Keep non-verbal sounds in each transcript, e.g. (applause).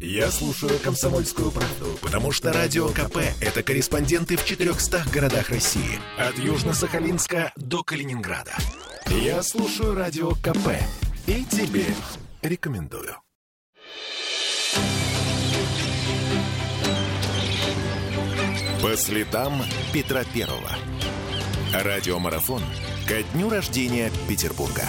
Я слушаю «Комсомольскую правду», потому что «Радио КП» — это корреспонденты в 400 городах России. От Южно-Сахалинска до Калининграда. Я слушаю «Радио КП» и тебе рекомендую. По следам Петра Первого. Радиомарафон ко дню рождения Петербурга.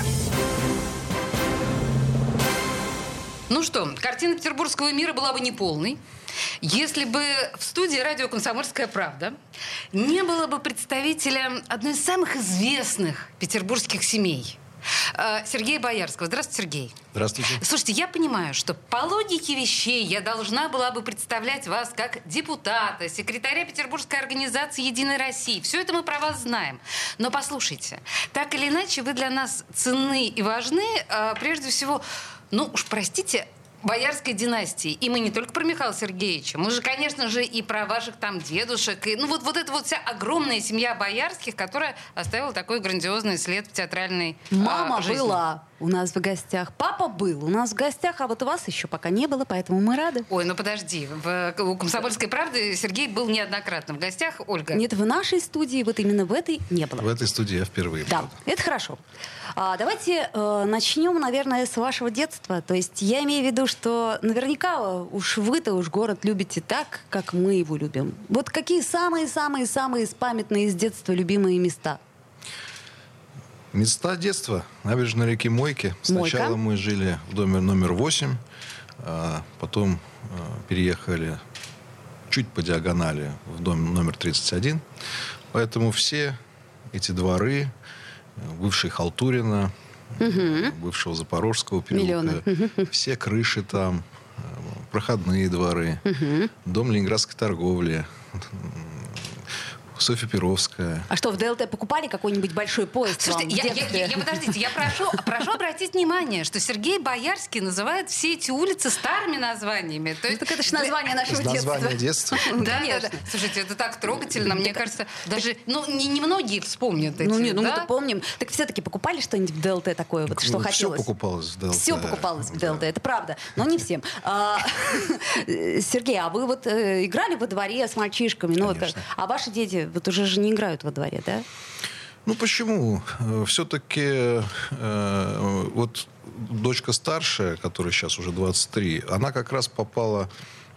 Ну что, картина петербургского мира была бы неполной, если бы в студии радио «Комсомольская правда» не было бы представителя одной из самых известных петербургских семей – э, Сергея Боярского. Здравствуйте, Сергей. Здравствуйте. Слушайте, я понимаю, что по логике вещей я должна была бы представлять вас как депутата, секретаря Петербургской организации «Единой России». Все это мы про вас знаем. Но послушайте, так или иначе вы для нас ценны и важны, э, прежде всего, ну уж простите, Боярской династии. И мы не только про Михаила Сергеевича, мы же, конечно же, и про ваших там дедушек. И, ну вот, вот эта вот вся огромная семья Боярских, которая оставила такой грандиозный след в театральной Мама а, жизни. была у нас в гостях, папа был у нас в гостях, а вот у вас еще пока не было, поэтому мы рады. Ой, ну подожди, в у «Комсомольской правды» Сергей был неоднократно в гостях. Ольга. Нет, в нашей студии, вот именно в этой, не было. В этой студии я впервые. Да, правда. это хорошо. А, давайте э, начнем, наверное, с вашего детства. То есть я имею в виду, что наверняка уж вы-то уж город любите так, как мы его любим. Вот какие самые-самые-самые памятные из детства любимые места? Места детства. Набережная реки Мойки. Мойка. Сначала мы жили в доме номер 8, а потом а, переехали чуть по диагонали в дом номер 31. Поэтому все эти дворы, э, бывший Халтурина, э, бывшего Запорожского переулка, все крыши там, э, проходные дворы, дом ленинградской торговли, Софья Перовская. А что, в ДЛТ покупали какой-нибудь большой поезд Слушайте, я, я- я- я- подождите, я прошу, прошу обратить внимание, что Сергей Боярский называет все эти улицы старыми названиями. То Ну, есть так это же название нашего Название детства. детства. (laughs) Да. Слушайте, это так трогательно. Мне кажется, даже ну, не, немногие вспомнят эти. Ну, не, ну мы-то помним. Так все-таки покупали что-нибудь в ДЛТ такое, вот, что Ну, хотелось? покупалось в ДЛТ. Все покупалось в. ДЛТ, это правда, но не всем. А, (laughs) Сергей, а вы вот э, играли во дворе с мальчишками? Ну, вот, а ваши дети вот уже же не играют во дворе, да? Ну почему? Все-таки вот дочка старшая, которая сейчас уже 23, она как раз попала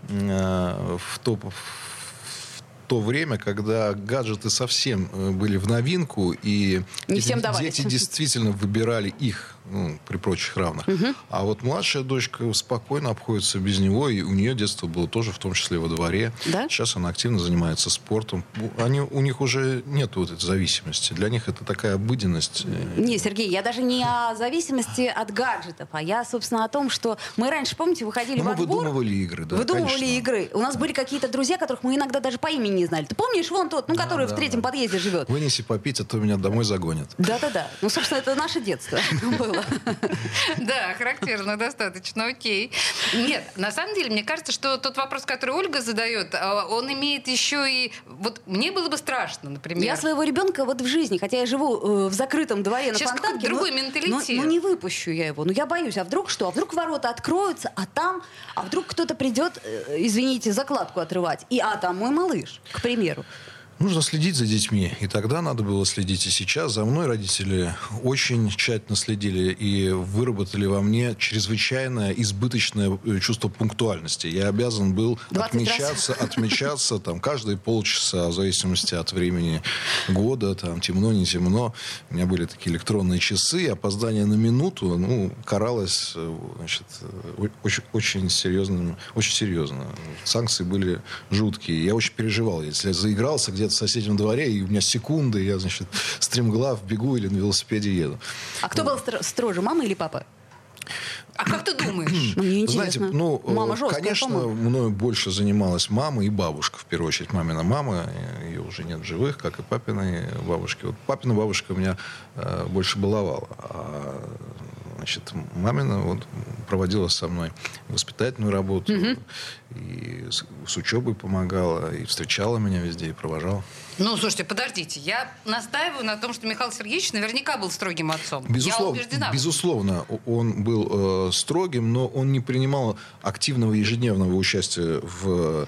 э, в то, в то время, когда гаджеты совсем э, были в новинку, и Не дети, всем давались. дети действительно выбирали их ну, при прочих равных. А вот младшая дочка спокойно обходится без него, и у нее детство было тоже в том числе во дворе. Да? Сейчас она активно занимается спортом. Они, у них уже нет вот этой зависимости. Для них это такая обыденность. Э, Не, Сергей, я даже не о зависимости от гаджетов, а я, собственно, о том, что мы раньше, помните, выходили Ну, во мы двор, выдумывали игры, да, выдумывали конечно. игры. У нас были какие-то друзья, которых мы иногда даже по имени не знали. Ты помнишь, вон тот, ну, который в да, третьем да. подъезде живет? Вынеси попить, а то меня домой загонят. Да-да-да. Ну, собственно, это наше детство было. (laughs) (laughs) Да, характерно достаточно, окей. Нет, на самом деле, мне кажется, что тот вопрос, который Ольга задает, а, он имеет еще и... Вот мне было бы страшно, например. Я своего ребенка вот в жизни, хотя я живу э, в закрытом дворе на Сейчас Фонтанке. другой ну, менталитет. Ну, ну, не выпущу я его. Ну я боюсь. А вдруг что? А вдруг ворота откроются, а там... А вдруг кто-то придет, э, извините, закладку отрывать. И а там мой малыш, к примеру. Нужно следить за детьми. И тогда надо было следить. И сейчас за мной родители очень тщательно следили и выработали во мне чрезвычайное избыточное э, чувство пунктуальности. Я обязан был 20 раз. отмечаться, отмечаться там каждые полчаса, в зависимости от времени года, там темно, не темно. У меня были такие электронные часы. Опоздание на минуту, ну, каралось, э, значит, э, очень, очень серьезно, очень серьезно. Санкции были жуткие. Я очень переживал. Если я заигрался где-то в соседнем дворе, и у меня секунды, я, значит, (laughs) стремглав бегу или на велосипеде еду. А кто был стро- строже, мама или папа? А как ты думаешь? (clears throat) Ну, мне интересно. Знаете, ну, Мама жесткая, конечно, по-моему. мною больше занималась мама и бабушка, в первую очередь мамина мама. Ее уже нет в живых, как и папиной бабушки. Вот папина бабушка меня э, больше баловала. А, значит, мамина вот проводила со мной воспитательную работу. И с, с учебой помогала, и встречала меня везде, и провожала. Ну, слушайте, подождите. Я настаиваю на том, что Михаил Сергеевич наверняка был строгим отцом. Безусловно, Я убеждена. безусловно, он был э, строгим, но он не принимал активного ежедневного участия в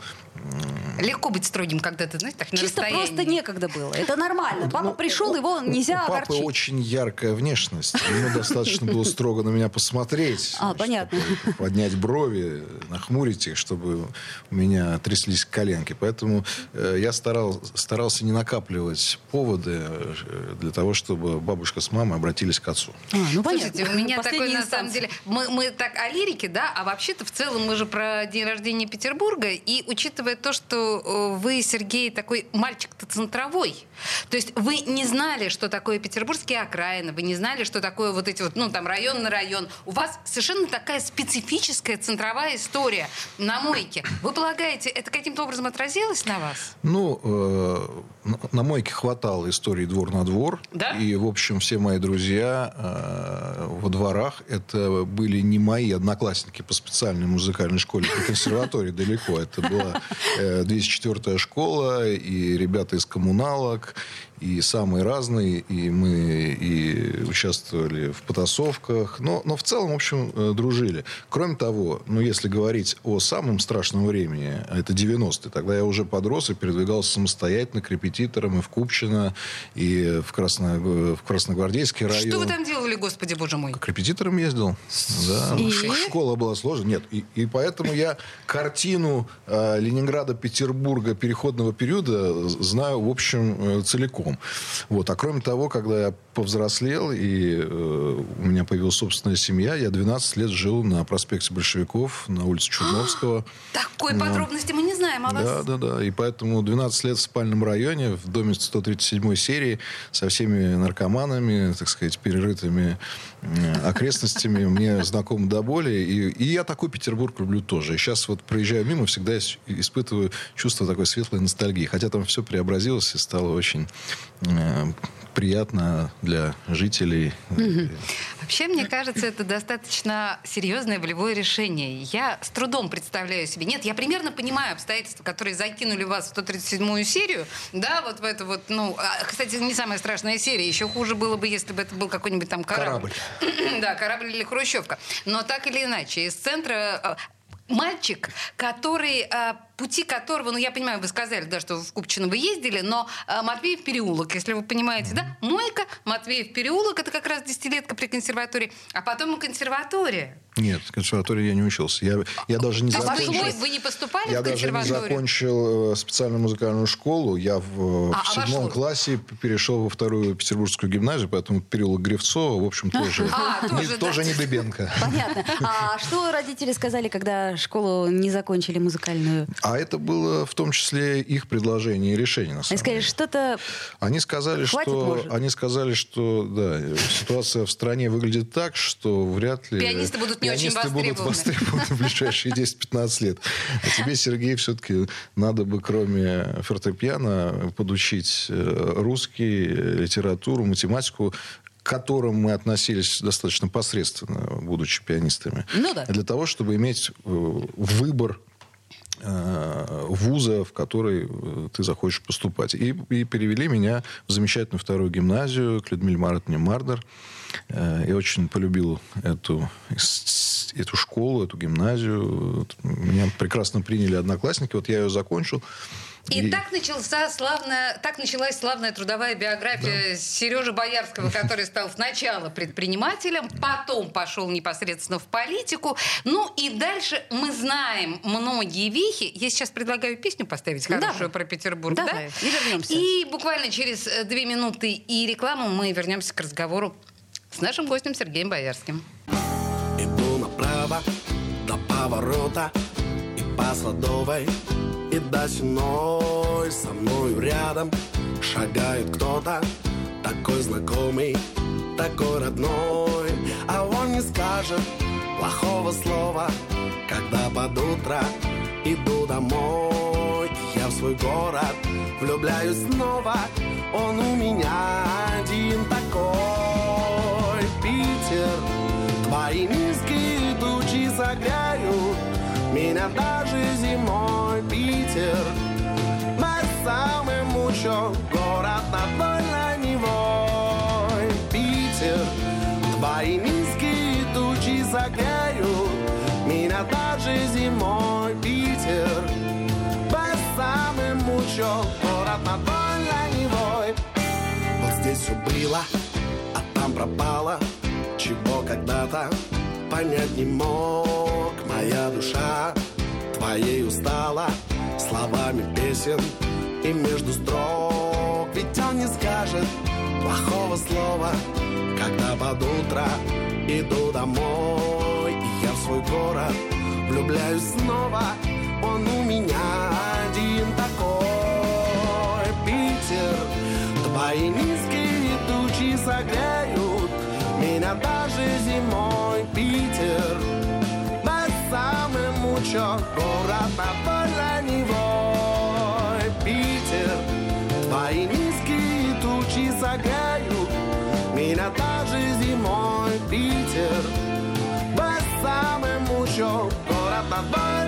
Легко быть строгим, когда ты, знаешь, так на Чисто расстоянии. просто некогда было. Это нормально. Папа Ну, пришел, у- его нельзя у папы огорчить. очень яркая внешность. Ему достаточно было строго на меня посмотреть. А, понятно. Поднять брови, нахмурить их, чтобы у меня тряслись коленки. Поэтому э, я старал, старался не накапливать поводы э, для того, чтобы бабушка с мамой обратились к отцу. А, ну понятно. Слушайте, у меня такой, на самом деле, мы, мы так о лирике, да, а вообще-то в целом мы же про день рождения Петербурга, и учитывая то, что э, вы, Сергей, такой мальчик-то центровой, то есть вы не знали, что такое петербургские окраины, вы не знали, что такое вот эти вот, ну, там, район на район. У вас совершенно такая специфическая центровая история на мойке. Вы полагаете, это каким-то образом отразилось на вас? Ну, э, на- на мойке хватало истории двор на двор. Да? И, в общем, все мои друзья э, во дворах это были не мои одноклассники по специальной музыкальной школе, по консерватории далеко. Это была 204-я школа, и ребята из коммуналок, и самые разные, и мы и участвовали в потасовках, но, но в целом, в общем, э, дружили. Кроме того, ну, если говорить о самом страшном времени, а это 90-е, тогда я уже подрос и передвигался самостоятельно к репетиторам и в Купчино, и в, Красно, в Красногвардейский район. Что вы там делали, господи боже мой? К репетиторам ездил. Да. И? Школа была сложная. Нет, и, и поэтому я картину э, Ленинграда, Петербурга переходного периода знаю, в общем, э, целиком. Вот. А кроме того, когда я повзрослел, и э, у меня появилась собственная семья, я 12 лет жил на проспекте Большевиков, на улице Чудновского. (gasps) Такой подробности мы не знаем о вас. Да, да, да. И поэтому 12 лет в спальном районе, в доме 137 серии, со всеми наркоманами, так сказать, перерытыми окрестностями, мне знаком до боли. И, и я такой Петербург люблю тоже. И сейчас вот проезжаю мимо, всегда ис- испытываю чувство такой светлой ностальгии. Хотя там все преобразилось и стало очень э, приятно для жителей. Вообще, мне кажется, это достаточно серьезное волевое решение. Я с трудом представляю себе. Нет, я примерно понимаю обстоятельства, которые закинули вас в 137-ю серию. Да, вот в эту вот, ну, а, кстати, не самая страшная серия. Еще хуже было бы, если бы это был какой-нибудь там корабль. (clears throat) да, корабль или хрущевка. Но так или иначе, из центра а, мальчик, который, а, пути которого, ну, я понимаю, вы сказали, да, что в Купчино вы ездили, но а, Матвеев переулок, если вы понимаете, да? Мойка, Матвеев переулок, это как раз десятилетка при консерватории, а потом и консерватория. Нет, в консерватории я не учился. Я, я даже не вы, закончил... вы- вы не поступали Я в даже не консерваторию? закончил э, специальную музыкальную школу. Я в, э, А, в а седьмом что? классе перешел во вторую петербургскую гимназию, поэтому переулок Гревцова, в общем, тоже, А, (laughs) не, тоже, да. тоже не Дыбенко. Понятно. А что родители сказали, когда школу не закончили музыкальную? А это было в том числе их предложение и решение, на Они самом сказали, деле. что-то... Они сказали, Хватит, что может? они сказали, что да, ситуация в стране выглядит так, что вряд ли Пианисты будут не очень пианисты будут востребованы. востребованы в ближайшие 10-15 лет. А тебе, Сергей, все-таки надо бы, кроме фортепиано, подучить э, русский, э, литературу, математику к которым мы относились достаточно посредственно, будучи пианистами. Ну да. Для того, чтобы иметь э, выбор вуза, в который э, ты захочешь поступать. И, и перевели меня в замечательную вторую гимназию к Людмиле Маратовне Мардер. Э, Я очень полюбил эту, эту школу, эту гимназию. Меня прекрасно приняли одноклассники. Вот я ее закончил. И, так, начался славная, так началась славная трудовая биография Сережи Боярского, который стал сначала предпринимателем, потом пошел непосредственно в политику. Ну и дальше мы знаем многие вехи. Я сейчас предлагаю песню поставить хорошую Давай. про Петербург. Давай, да? и вернемся. И буквально через э, две минуты и рекламу мы вернемся к разговору с нашим гостем Сергеем Боярским. Иду направо до поворота И по Садовой, и до Сеной Со мною рядом шагает кто-то Такой знакомый, такой родной. А он не скажет плохого слова Когда под утро иду домой. Я в свой город влюбляюсь снова Он у меня один такой. Питер Твои низкие тучи согреют Меня даже зимой Питер. Мой самый мучо Город над вольной Невой. Питер. Твои низкие тучи согреют Меня даже зимой Питер. Мой самый мучо Город над вольной Невой. Вот здесь все было, а там пропало Чего когда-то понять не мог. Моя душа твоей устала Словами песен и между строк. Ведь он не скажет плохого слова Когда под утро иду домой. И я в свой город влюбляюсь снова Он у меня один такой. Питер Твои низкие тучи согреют Меня даже зимой. Питер мучо Город над Невой Питер Твои низкие тучи согреют Меня даже зимой. Питер Без самый мучо Город над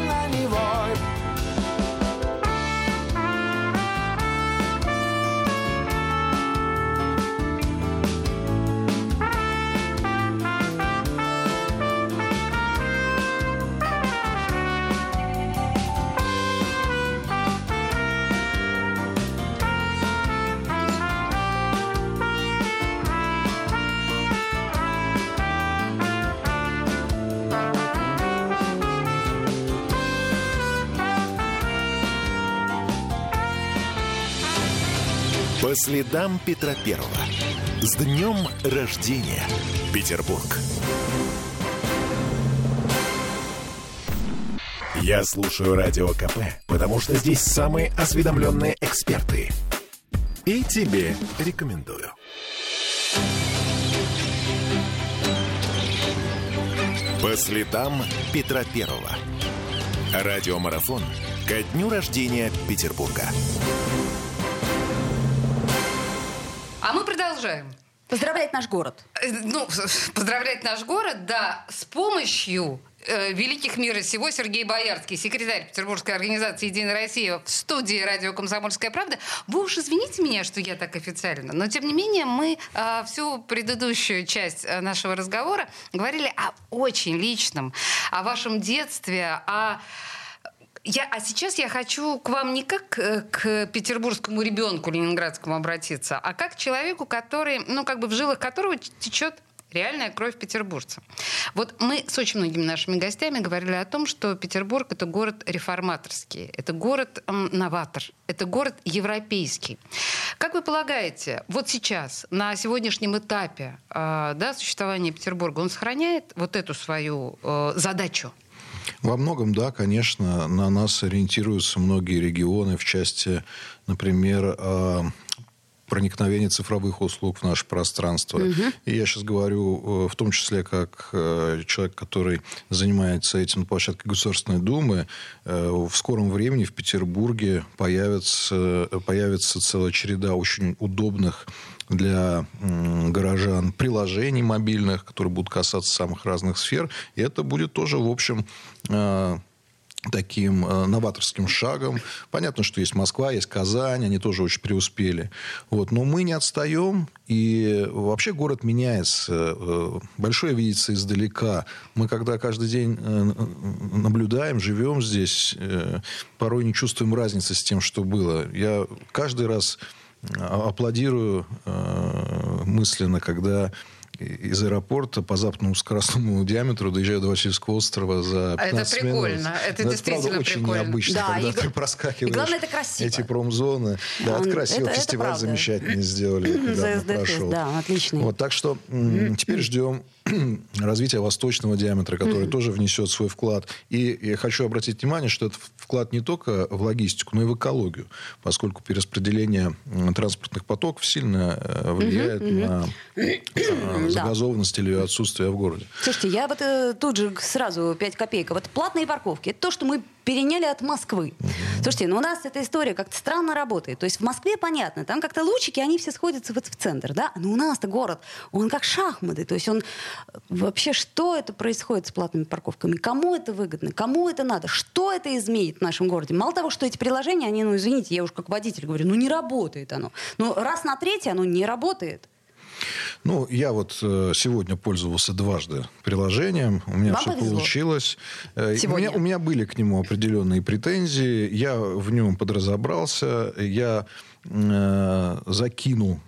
следам Петра Первого. С днем рождения, Петербург. Я слушаю Радио КП, потому что здесь самые осведомленные эксперты. И тебе рекомендую. По следам Петра Первого. Радиомарафон ко дню рождения Петербурга. А мы продолжаем. Поздравлять наш город. Э, Ну, (laughs) поздравлять наш город, да, с помощью э, великих мира сего Сергей Боярский, секретарь Петербургской организации «Единая Россия» в студии радио «Комсомольская правда». Вы уж извините меня, что я так официально, но тем не менее мы э, всю предыдущую часть э, нашего разговора говорили о очень личном, о вашем детстве, о я, а сейчас я хочу к вам не как э, к петербургскому ребенку ленинградскому обратиться, а как к человеку, который, ну, как бы в жилах которого течет реальная кровь петербуржца. Вот мы с очень многими нашими гостями говорили о том, что Петербург это город реформаторский, это город новатор, это город европейский. Как вы полагаете, вот сейчас, на сегодняшнем этапе э, да, существования Петербурга, он сохраняет вот эту свою э, задачу? Во многом, да, конечно, на нас ориентируются многие регионы в части, например, э, проникновения цифровых услуг в наше пространство. И я сейчас говорю э, в том числе как э, человек, который занимается этим на площадке Государственной Думы. Э, В скором времени в Петербурге появится, появится целая череда очень удобных для горожан приложений мобильных, которые будут касаться самых разных сфер. И это будет тоже, в общем, э, таким э, новаторским шагом. Понятно, что есть Москва, есть Казань, они тоже очень преуспели. Вот. Но мы не отстаем, и вообще город меняется. Э, Большое видится издалека. Мы когда каждый день наблюдаем, живем здесь, порой не чувствуем разницы с тем, что было. Я каждый раз аплодирую э, мысленно, когда из аэропорта по западному скоростному диаметру доезжаю до Васильевского острова за 15 А Это минут. прикольно. Это Но действительно правда, очень прикольно. необычно, Да, когда и ты проскакиваешь и главное, это красиво. эти промзоны. Да, Он- это красиво. это- это Фестиваль правда. замечательный сделали. Недавно СДФ, прошел. да, отличный. Вот, так что теперь ждем (clears throat) развития восточного диаметра, который тоже внесет свой вклад. И я хочу обратить внимание, что этот вклад не только в логистику, но и в экологию, поскольку перераспределение транспортных потоков сильно э, влияет на (clears throat) э, загазованность или ее отсутствие в городе. Слушайте, я вот э, тут же сразу 5 копеек. Вот платные парковки. Это то, что мы переняли от Москвы. Слушайте, ну у нас эта история как-то странно работает. То есть в Москве понятно, там как-то лучики, они все сходятся вот в центр, да? Но у нас-то город, он как шахматы. То есть он вообще что это происходит с платными парковками? Кому это выгодно? Кому это надо? Что это изменит в нашем городе? Мало того, что эти приложения, они, ну извините, я уж как водитель говорю, ну не работает оно. Ну раз на третье оно не работает. Ну, я вот э, сегодня пользовался дважды приложением. У меня Вам все повезло. получилось. Э, У Сегодня. меня, у меня были к нему определенные претензии. Я в нем подразобрался. Я э, закинул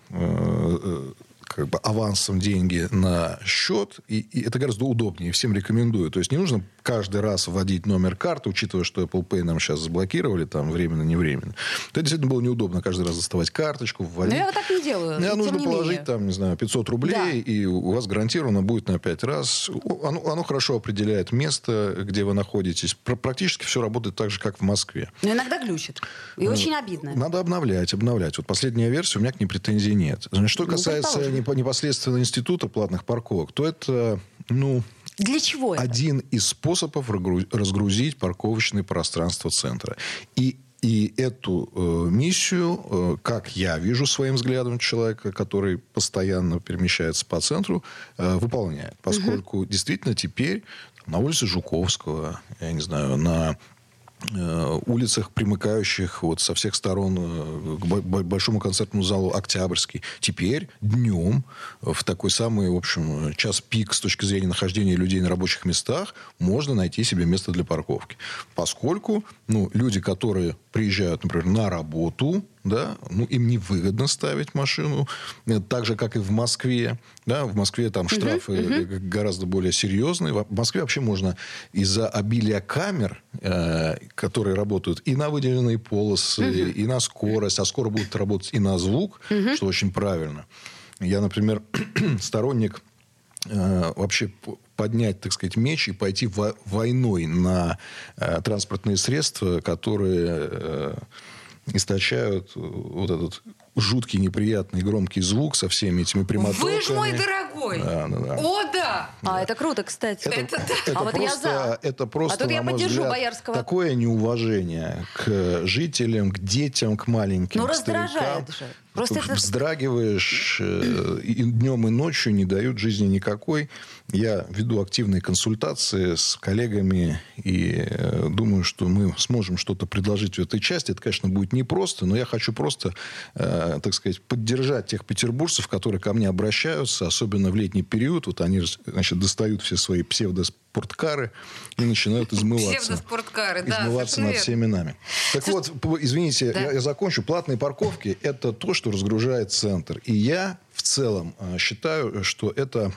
как бы авансом деньги на счет, и, и это гораздо удобнее, всем рекомендую. То есть не нужно каждый раз вводить номер карты, учитывая, что Apple Pay нам сейчас заблокировали, там, временно, не временно. Это действительно было неудобно каждый раз доставать карточку, Но вводить. я вот так не делаю. Ну, тем нужно не положить менее. там, не знаю, 500 рублей, Да. и у вас гарантированно будет на 5 раз. Оно, оно хорошо определяет место, где вы находитесь. Пр- практически все работает так же, как в Москве. Но иногда глючит. И Ну, очень обидно. Надо обновлять, обновлять. Вот последняя версия, у меня к ней претензий нет. Что Ну, касается предположим. Непо- непосредственно института платных парковок, то это, ну, Для чего это? один из способов разгрузить парковочное пространство центра. И и эту э, миссию, э, как я вижу своим взглядом человека, который постоянно перемещается по центру, э, выполняет. Поскольку действительно теперь на улице Жуковского, я не знаю, на улицах, примыкающих вот со всех сторон э, к бо- бо- большому концертному залу Октябрьский. Теперь днем в такой самый, в общем, час пик с точки зрения нахождения людей на рабочих местах можно найти себе место для парковки. Поскольку ну, люди, которые приезжают, например, на работу, да, ну, им невыгодно ставить машину, э, так же, как и в Москве. Да, в Москве там штрафы э, г- гораздо более серьезные. В Москве вообще можно из-за обилия камер, э, которые работают и на выделенные полосы, и на скорость, а скоро будут работать и на звук, что очень правильно. Я, например, (clears throat) сторонник вообще п- поднять, так сказать, меч и пойти во- войной на э, транспортные средства, которые э, источают э, вот этот жуткий, неприятный, громкий звук со всеми этими прямотоками. Вы ж мой дорогой! Да, да, да. О, да! А, это круто, кстати. Это да. Это а вот я за. Это просто, а тут я поддержу взгляд, Боярского. такое неуважение к жителям, к детям, к маленьким, Ну, раздражает старикам. же. Просто это- вздрагиваешь э, и днем, и ночью, не дают жизни никакой. Я веду активные консультации с коллегами и э, думаю, что мы сможем что-то предложить в этой части. Это, конечно, будет непросто, но я хочу просто, э, так сказать, поддержать тех петербуржцев, которые ко мне обращаются, особенно в летний период. Вот они, значит, достают все свои псевдоспорткары и начинают измываться. Псевдоспорткары, да, измываться над всеми нами. Так вот, извините, Да. я, я закончу. Платные парковки – это то, что разгружает центр. И я в целом э, считаю, что это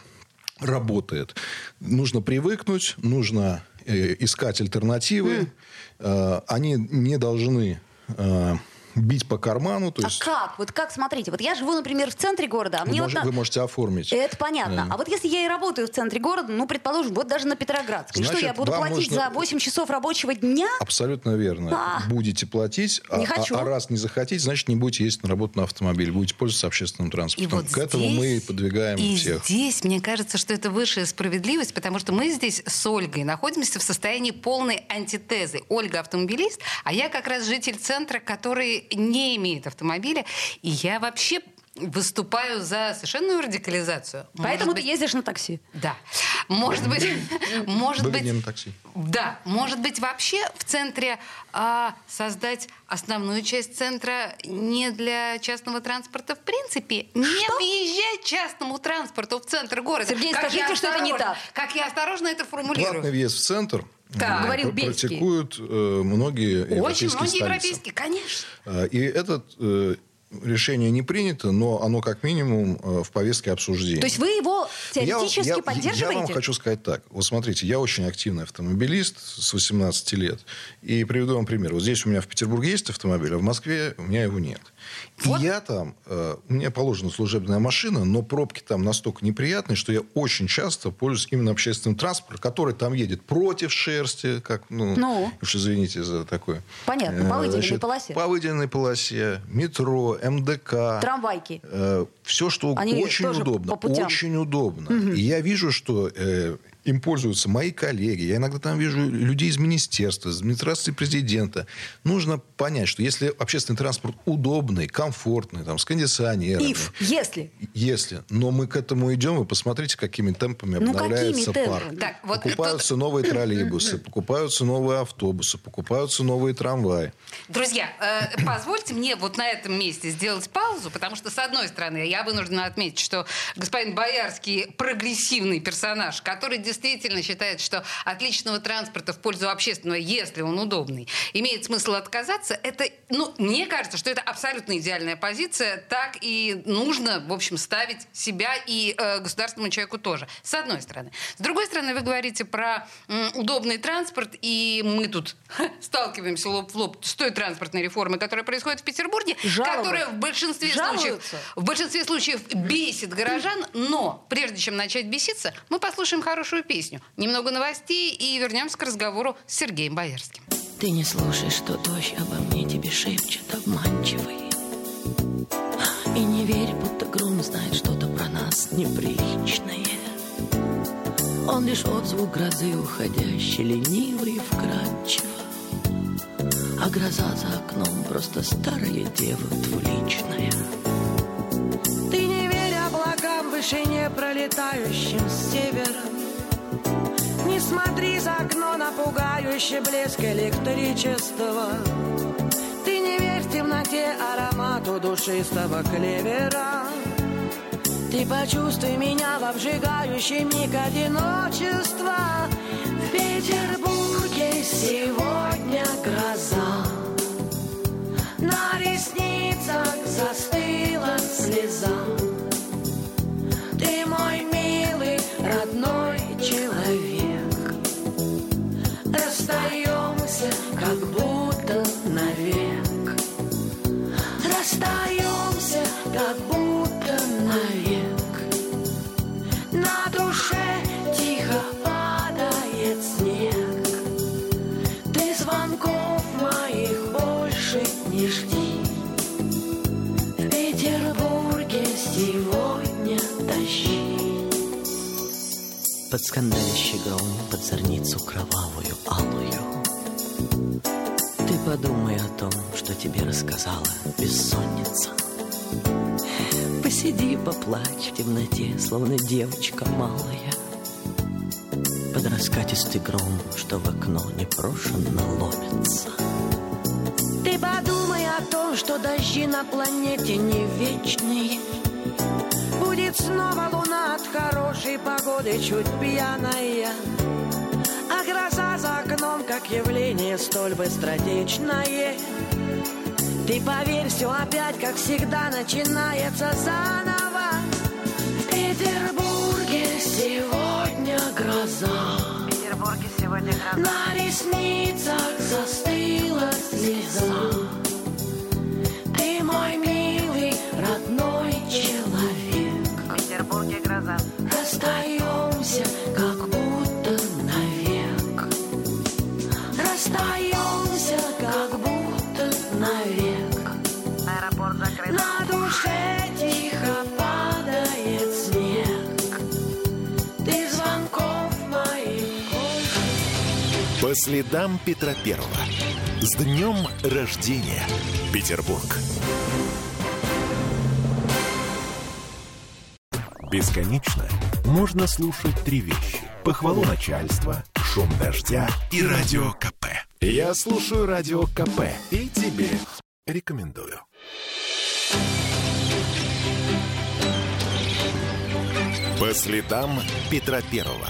работает. Нужно привыкнуть, нужно э, искать альтернативы. Э, они не должны бить по карману. То А есть как? Вот как, смотрите, вот я живу, например, в центре города, а вы, мне мож- вот... на- вы можете оформить. Это понятно. Да. А вот если я и работаю в центре города, ну, предположим, вот даже на Петроградской, что Значит, я буду платить нужно- за 8 часов рабочего дня? Абсолютно верно. А. Будете платить, а, Не а- хочу. а раз не захотите, значит, не будете ездить на работу на автомобиле, будете пользоваться общественным И транспортом. вот К этому здесь- мы и подвигаем и всех. здесь, мне кажется, что это высшая справедливость, потому что мы здесь с Ольгой находимся в состоянии полной антитезы. Ольга автомобилист, а я как раз житель центра, который не имеет автомобиля. И я вообще выступаю за совершенную радикализацию. Может Поэтому быть- ты ездишь на такси. Да. Может быть, (laughs) может Были быть, не на такси. да, может быть, вообще в центре а, создать основную часть центра не для частного транспорта в принципе, не въезжать частному транспорту в центр города. Сергей, Как скажите, что это не так. Как я осторожно это формулирую. Платный въезд в центр Так. э, Говорил Бельский. практикуют э, многие Очень многие европейские, конечно. Э, И это э, решение не принято, но оно как минимум э, в повестке обсуждения. То есть вы его теоретически я, поддерживаете? Я вам хочу сказать так. Вот смотрите, я очень активный автомобилист с 18 лет. И приведу вам пример. Вот здесь у меня в Петербурге есть автомобиль, а в Москве у меня его нет. Вот. И я там, э, мне положена служебная машина, но пробки там настолько неприятные, что я очень часто пользуюсь именно общественным транспортом, который там едет против шерсти, как, ну, Ну. уж извините за такое. Понятно, по Э, выделенной полосе. По выделенной полосе, метро, МДК. Трамвайки. все, что Они очень удобно. Очень удобно. И я вижу, что э, им пользуются мои коллеги. Я иногда там вижу людей из министерства, из администрации президента. Нужно понять, что если общественный транспорт удобный, комфортный, там, с кондиционерами... Ив, если. Если. Но мы к этому идем, вы посмотрите, какими темпами Ну, обновляется какими парк. Так, вот покупаются новые (laughs) троллейбусы, покупаются новые автобусы, покупаются новые трамваи. Друзья, э, позвольте мне вот на этом месте сделать паузу, потому что, с одной стороны, я вынуждена отметить, что господин Боярский прогрессивный персонаж, который действительно считает, что от личного транспорта в пользу общественного, если он удобный, имеет смысл отказаться. Это, ну, мне кажется, что это абсолютно идеальная позиция. Так и нужно, в общем, ставить себя и э, государственному человеку тоже. С одной стороны. С другой стороны, вы говорите про м, удобный транспорт, и мы тут (laughs) сталкиваемся лоб в лоб с той транспортной реформой, которая происходит в Петербурге, Жалобы. которая в большинстве случаев, в большинстве случаев бесит горожан, но прежде чем начать беситься, мы послушаем хорошую песню, немного новостей и вернемся к разговору с Сергеем Боярским. Ты не слушай, что дождь обо мне тебе шепчет обманчивый. И не верь, будто гром знает что-то про нас неприличное. Он лишь отзвук грозы уходящий, ленивый и вкрадчиво. А гроза за окном просто старая дева двуличная. Ты не верь облакам в вышине, пролетающим с севера. Смотри за окно на пугающий блеск электричества. Ты не верь в темноте аромату душистого клевера. Ты почувствуй меня в обжигающий миг одиночества. В Петербурге сегодня гроза. На ресницах застыла слеза. Ты мой милый, родной человек. Расстаемся, как будто навек. Расстаемся, Под скандалящий гром, под зорницу кровавую, алую. Ты подумай о том, что тебе рассказала бессонница. Посиди, поплачь в темноте, словно девочка малая. Под раскатистый гром, что в окно непрошенно ломится. Ты подумай о том, что дожди на планете не вечные. Будет снова луна от хорошей погоды, чуть пьяная. А гроза за окном, как явление столь быстротечное. Ты поверь, все опять, как всегда, начинается заново. В Петербурге сегодня гроза. В Петербурге сегодня гроза. На ресницах застыла слеза. Ты мой милый, Расстаемся, как будто навек. Аэропорт закрыт. На душе тихо падает снег. Ты звонков моих По следам Петра Первого. С днем рождения, Петербург. Бесконечно можно слушать три вещи. Похвалу начальства, шум дождя и радио КП. Я слушаю радио КП и тебе рекомендую. По следам Петра Первого.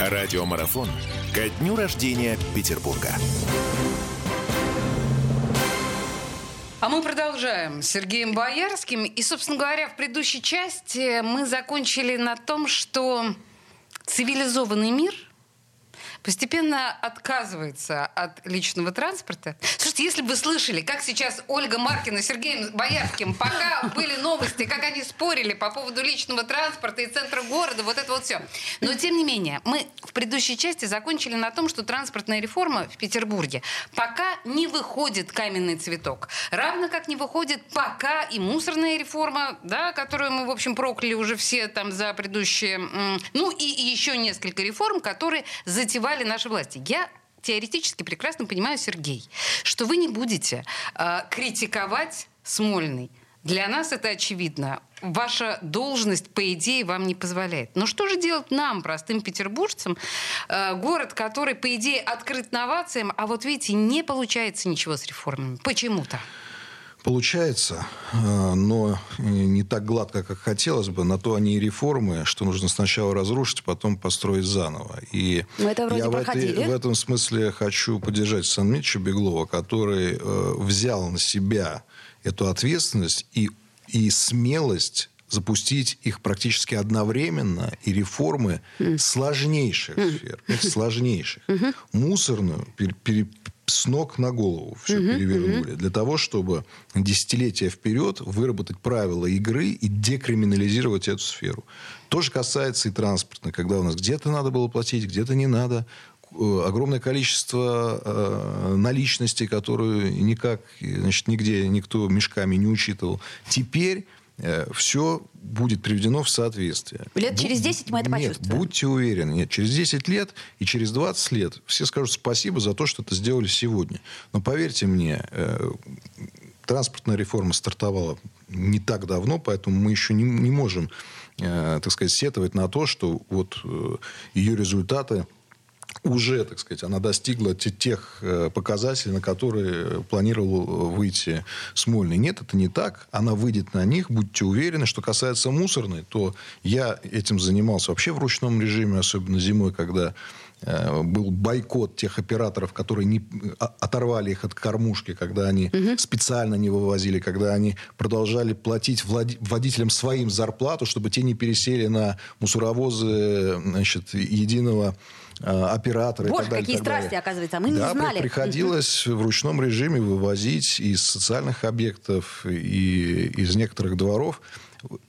Радиомарафон ко дню рождения Петербурга. А мы продолжаем с Сергеем Боярским. И, собственно говоря, в предыдущей части мы закончили на том, что цивилизованный мир постепенно отказывается от личного транспорта. Слушайте, если бы вы слышали, как сейчас Ольга Маркина с Сергеем Боярским, пока были новости, как они спорили по поводу личного транспорта и центра города, вот это вот все. Но, тем не менее, мы в предыдущей части закончили на том, что транспортная реформа в Петербурге пока не выходит каменный цветок. Равно как не выходит пока и мусорная реформа, да, которую мы, в общем, прокляли уже все там за предыдущие... Ну и еще несколько реформ, которые затевали наши власти. Я теоретически прекрасно понимаю, Сергей, что вы не будете э, критиковать Смольный. Для нас это очевидно. Ваша должность, по идее, вам не позволяет. Но что же делать нам, простым петербуржцам, э, город, который, по идее, открыт новациям, а вот видите, не получается ничего с реформами? Почему-то. Получается, э, но не так гладко, как хотелось бы. На то они и реформы, что нужно сначала разрушить, потом построить заново. И Мы это вроде я в, этой- в этом смысле хочу поддержать Санмича Беглова, который э, взял на себя эту ответственность и, и смелость запустить их практически одновременно и реформы сложнейших сфер, понимаете, сложнейших. Мусорную пере- пере- с ног на голову все перевернули для того, чтобы десятилетия вперед выработать правила игры и декриминализировать эту сферу. То же касается и транспортной, когда у нас где-то надо было платить, где-то не надо. Э, Огромное количество э, наличности, которую никак, значит, нигде никто мешками не учитывал. Теперь все будет приведено в соответствие. Лет через 10 мы это Нет, почувствуем. будьте уверены. Нет, через 10 лет и через 20 лет все скажут спасибо за то, что это сделали сегодня. Но поверьте мне, э, транспортная реформа стартовала не так давно, поэтому мы еще не, не можем, э, так сказать, сетовать на то, что вот э, ее результаты уже, так сказать, она достигла те- тех э, показателей, на которые планировал э, выйти Смольный. Нет, это не так. Она выйдет на них, будьте уверены. Что касается мусорной, то я этим занимался вообще в ручном режиме, особенно зимой, когда э, был бойкот тех операторов, которые не, а- оторвали их от кормушки, когда они специально не вывозили, когда они продолжали платить влади- водителям своим зарплату, чтобы те не пересели на мусоровозы значит, единого э, оператора и Боже, так далее. какие и так далее. страсти, оказывается, а мы не да, при- знали. приходилось в ручном режиме вывозить из социальных объектов и из некоторых дворов.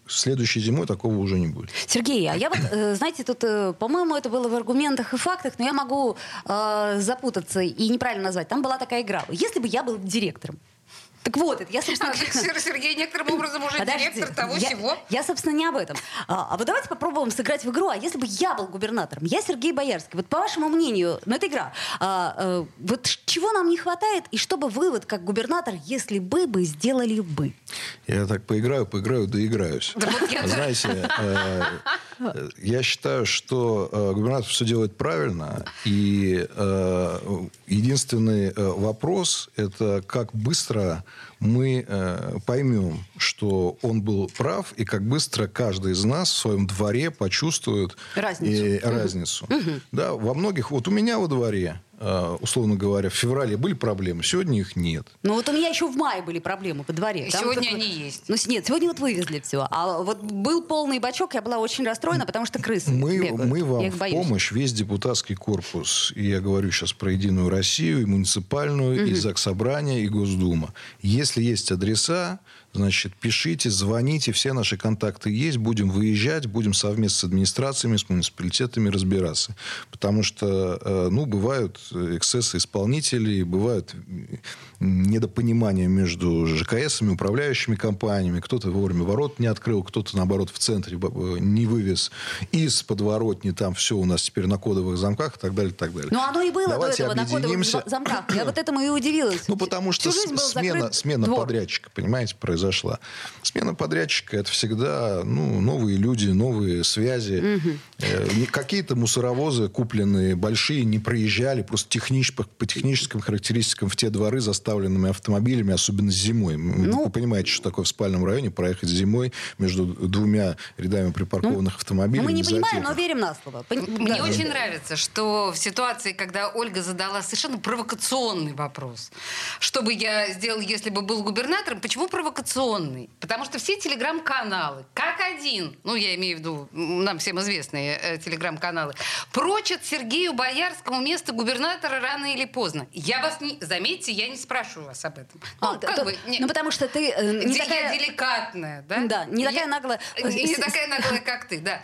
Следующей зимой такого уже не будет. Сергей, а я вот, э, знаете, тут, э, по-моему, это было в аргументах и фактах, но я могу э, запутаться и неправильно назвать. Там была такая игра. Если бы я был директором. Так вот, это я, собственно... (laughs) А, Сер- (laughs) Сергей некоторым образом уже Подожди, директор того я, всего. Я, собственно, не об этом. А, а вот давайте попробуем сыграть в игру. А если бы я был губернатором, я Сергей Боярский, вот по вашему мнению, ну это игра, а, э, вот чего нам не хватает, и что бы вы, вот как губернатор, если бы бы сделали бы? Я так поиграю, поиграю, доиграюсь. Знаете, э, э, я считаю, что э, губернатор все делает правильно. И э, единственный э, вопрос – это как быстро мы э, поймем, что он был прав, и как быстро каждый из нас в своем дворе почувствует Разницу. э, разницу. Да, во многих... Вот у меня во дворе, э, условно говоря, в феврале были проблемы, сегодня их нет. Ну вот у меня еще в мае были проблемы по дворе. Там сегодня вот- они есть. Ну нет, сегодня вот вывезли все. А вот был полный бачок, я была очень расстроена, потому что крысы Мы, бегают. мы вам в помощь, весь депутатский корпус, и я говорю сейчас про Единую Россию, и муниципальную, и Заксобрание, и Госдума. Если есть адреса, значит, пишите, звоните, все наши контакты есть, будем выезжать, будем совместно с администрациями, с муниципалитетами разбираться. Потому что, э, ну, бывают эксцессы исполнителей, бывают э, недопонимания между ЖКСами, управляющими компаниями. Кто-то вовремя ворот не открыл, кто-то, наоборот, в центре э, не вывез из подворотни. Там все у нас теперь на кодовых замках и так далее, и так далее. Ну оно и было Давайте до этого на кодовых объединимся. зам- замках. Я вот этому и удивилась. Ну, потому что смена, смена двор. подрядчика, понимаете, произошла. Смена подрядчика это всегда ну, новые люди, новые связи. Э, не- Какие-то мусоровозы, купленные большие, не проезжали просто технич- по, по техническим характеристикам в те дворы, заставленными автомобилями, особенно зимой. Ну. Вы понимаете, что такое в спальном районе проехать зимой между двумя рядами припаркованных Ну, автомобилей. мы не понимаем, но верим на слово. Пон- Мне да. очень нравится, что в ситуации, когда Ольга задала совершенно провокационный вопрос, что бы я сделал, если бы был губернатором, почему провокационный? Информационный. Потому что все телеграм-каналы, как один, ну, я имею в виду нам всем известные э, телеграм-каналы, прочат Сергею Боярскому место губернатора рано или поздно. Я вас не... Заметьте, я не спрашиваю вас об этом. А, Ну, то- как то- бы, не- ну, потому что ты э, не такая... Я деликатная, да? Да, не такая Я- наглая. (laughs) Не, не такая наглая, как ты, да.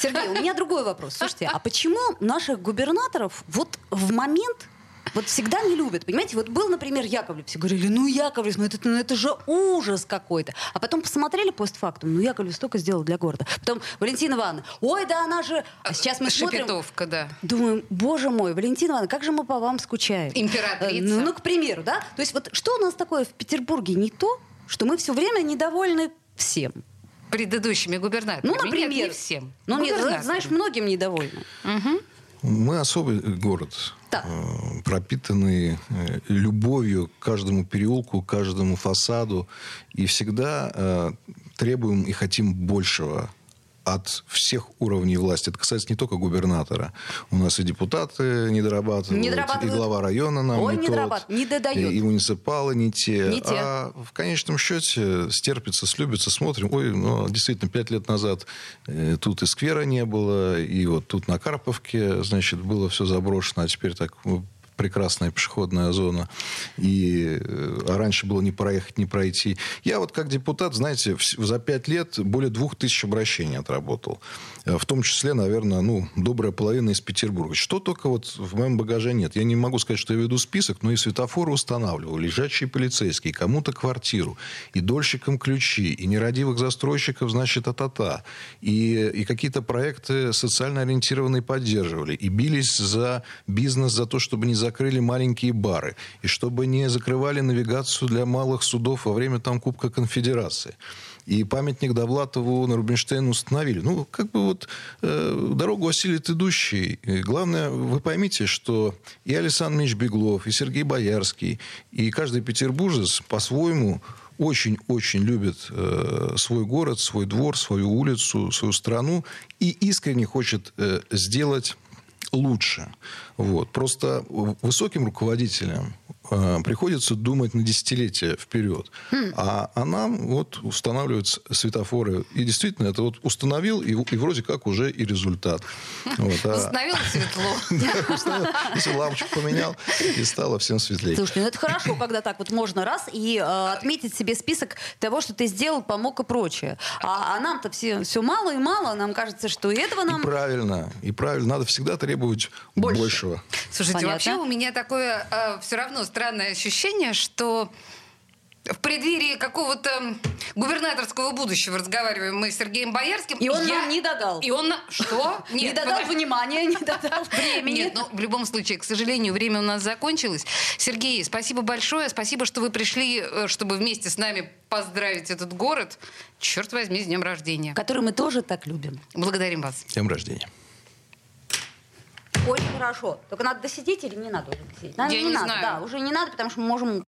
Сергей, у меня другой вопрос. Слушайте, а почему наших губернаторов вот в момент вот всегда не любят, понимаете? Вот был, например, Яковлев, все говорили, ну Яковлев, ну это, ну это же ужас какой-то. А потом посмотрели постфактум, ну Яковлев столько сделал для города. Потом Валентина Ивановна, ой, да она же... А сейчас мы смотрим... Шепетовка, да. Думаем, боже мой, Валентина Ивановна, как же мы по вам скучаем. Императрица. Э, Ну, ну, к примеру, да? То есть вот что у нас такое в Петербурге не то, что мы все время недовольны всем. Предыдущими губернаторами. Ну, например. Нет, не всем. Ну, нет, Губернаторами. знаешь, многим недовольны. Мы особый город, Так. э, пропитанный э, любовью к каждому переулку, к каждому фасаду. И всегда э, требуем и хотим большего от всех уровней власти. Это касается не только губернатора. У нас и депутаты не дорабатывают, Не и дорабатывают. глава района нам Ой, не, не тот, не додает. И, и муниципалы не те. Не те. А в конечном счете стерпится, слюбится, смотрим. Ой, ну, действительно, пять лет назад э, тут и сквера не было, и вот тут на Карповке, значит, было все заброшено, а теперь так ну, прекрасная пешеходная зона. И э, а раньше было не проехать, не пройти. Я вот как депутат, знаете, вс- за пять лет более двух тысяч обращений отработал. Э, В том числе, наверное, ну, добрая половина из Петербурга. Что только вот в моем багаже нет. Я не могу сказать, что я веду список, но и светофоры устанавливал, лежачие полицейские, кому-то квартиру, и дольщикам ключи, и нерадивых застройщиков, значит, а-та-та. И, и какие-то проекты социально ориентированные поддерживали. И бились за бизнес, за то, чтобы не закрыли маленькие бары. И чтобы не закрывали навигацию для малых судов во время там Кубка Конфедерации. И памятник Довлатову на Рубинштейна установили. Ну, как бы вот э, дорогу осилит идущий. И главное, вы поймите, что и Александр Ильич Беглов, и Сергей Боярский, и каждый петербуржец по-своему очень-очень любит э, свой город, свой двор, свою улицу, свою страну и искренне хочет э, сделать лучше. Вот. Просто высоким руководителям приходится думать на десятилетия вперед. А, а нам вот устанавливают с- светофоры. И действительно, это вот установил, и, и вроде как уже и результат. Вот. А- Установилось светло. (laughs) установил, Если лампочку поменял, и стало всем светлее. Слушайте, ну это хорошо, когда так вот можно раз и э, отметить себе список того, что ты сделал, помог и прочее. А, а нам-то все, все мало и мало. Нам кажется, что и этого нам... правильно, и правильно. Надо всегда требовать Больше. большего. Слушайте, вообще у меня такое все равно странное ощущение, что в преддверии какого-то губернаторского будущего разговариваем мы с Сергеем Боярским. И он Я- нам не додал. И он... на- Что? (laughs) Не додал внимания, не додал (laughs) времени. Нет, ну, в любом случае, к сожалению, время у нас закончилось. Сергей, спасибо большое. Спасибо, что вы пришли, э, чтобы вместе с нами поздравить этот город. Черт возьми, с днем рождения. Который мы тоже так любим. Благодарим вас. С днем рождения. Очень хорошо. Только надо досидеть или не надо уже досидеть? Наверное, Я не надо, знаю. да. Уже не надо, потому что мы можем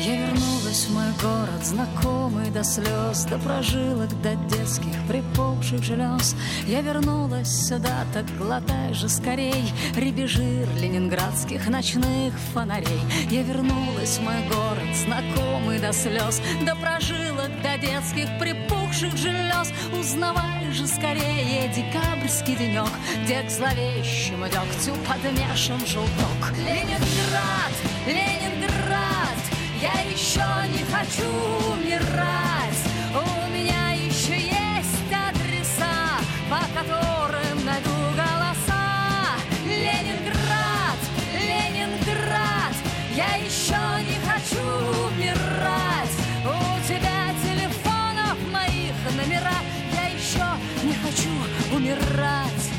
Я вернулась в мой город, знакомый до слез, до прожилок, до детских припухших желез. Я вернулась сюда, так глотай же скорей ребежир ленинградских ночных фонарей. Я вернулась мой город, знакомый до слез, до прожилок, до детских припухших желез. Узнавай же скорее декабрьский денек, где к зловещему дегтю подмешан желток. Ленинград, Ленинград, я еще не хочу умирать. У меня еще есть адреса, по которым найду голоса. Ленинград, Ленинград, я еще не хочу умирать. У тебя телефонов моих номера, я еще не хочу умирать.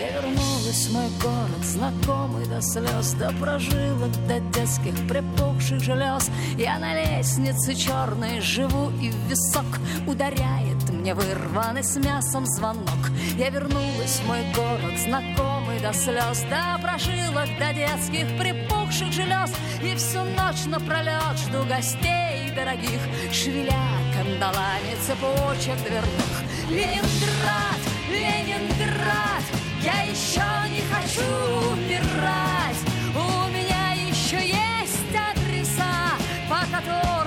Я вернулась в мой город, знакомый до слез, до прожилок, до детских припухших желез. Я на лестнице черной живу, и в висок ударяет мне вырванный с мясом звонок. Я вернулась в мой город, знакомый до слез, до прожилок, до детских припухших желез. И всю ночь напролет жду гостей дорогих, шевеля кандалами цепочек дверных. Ленинград, Ленинград, я еще не хочу умирать. Еще есть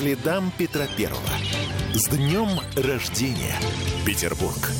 следам Петра Первого. С днем рождения, Петербург!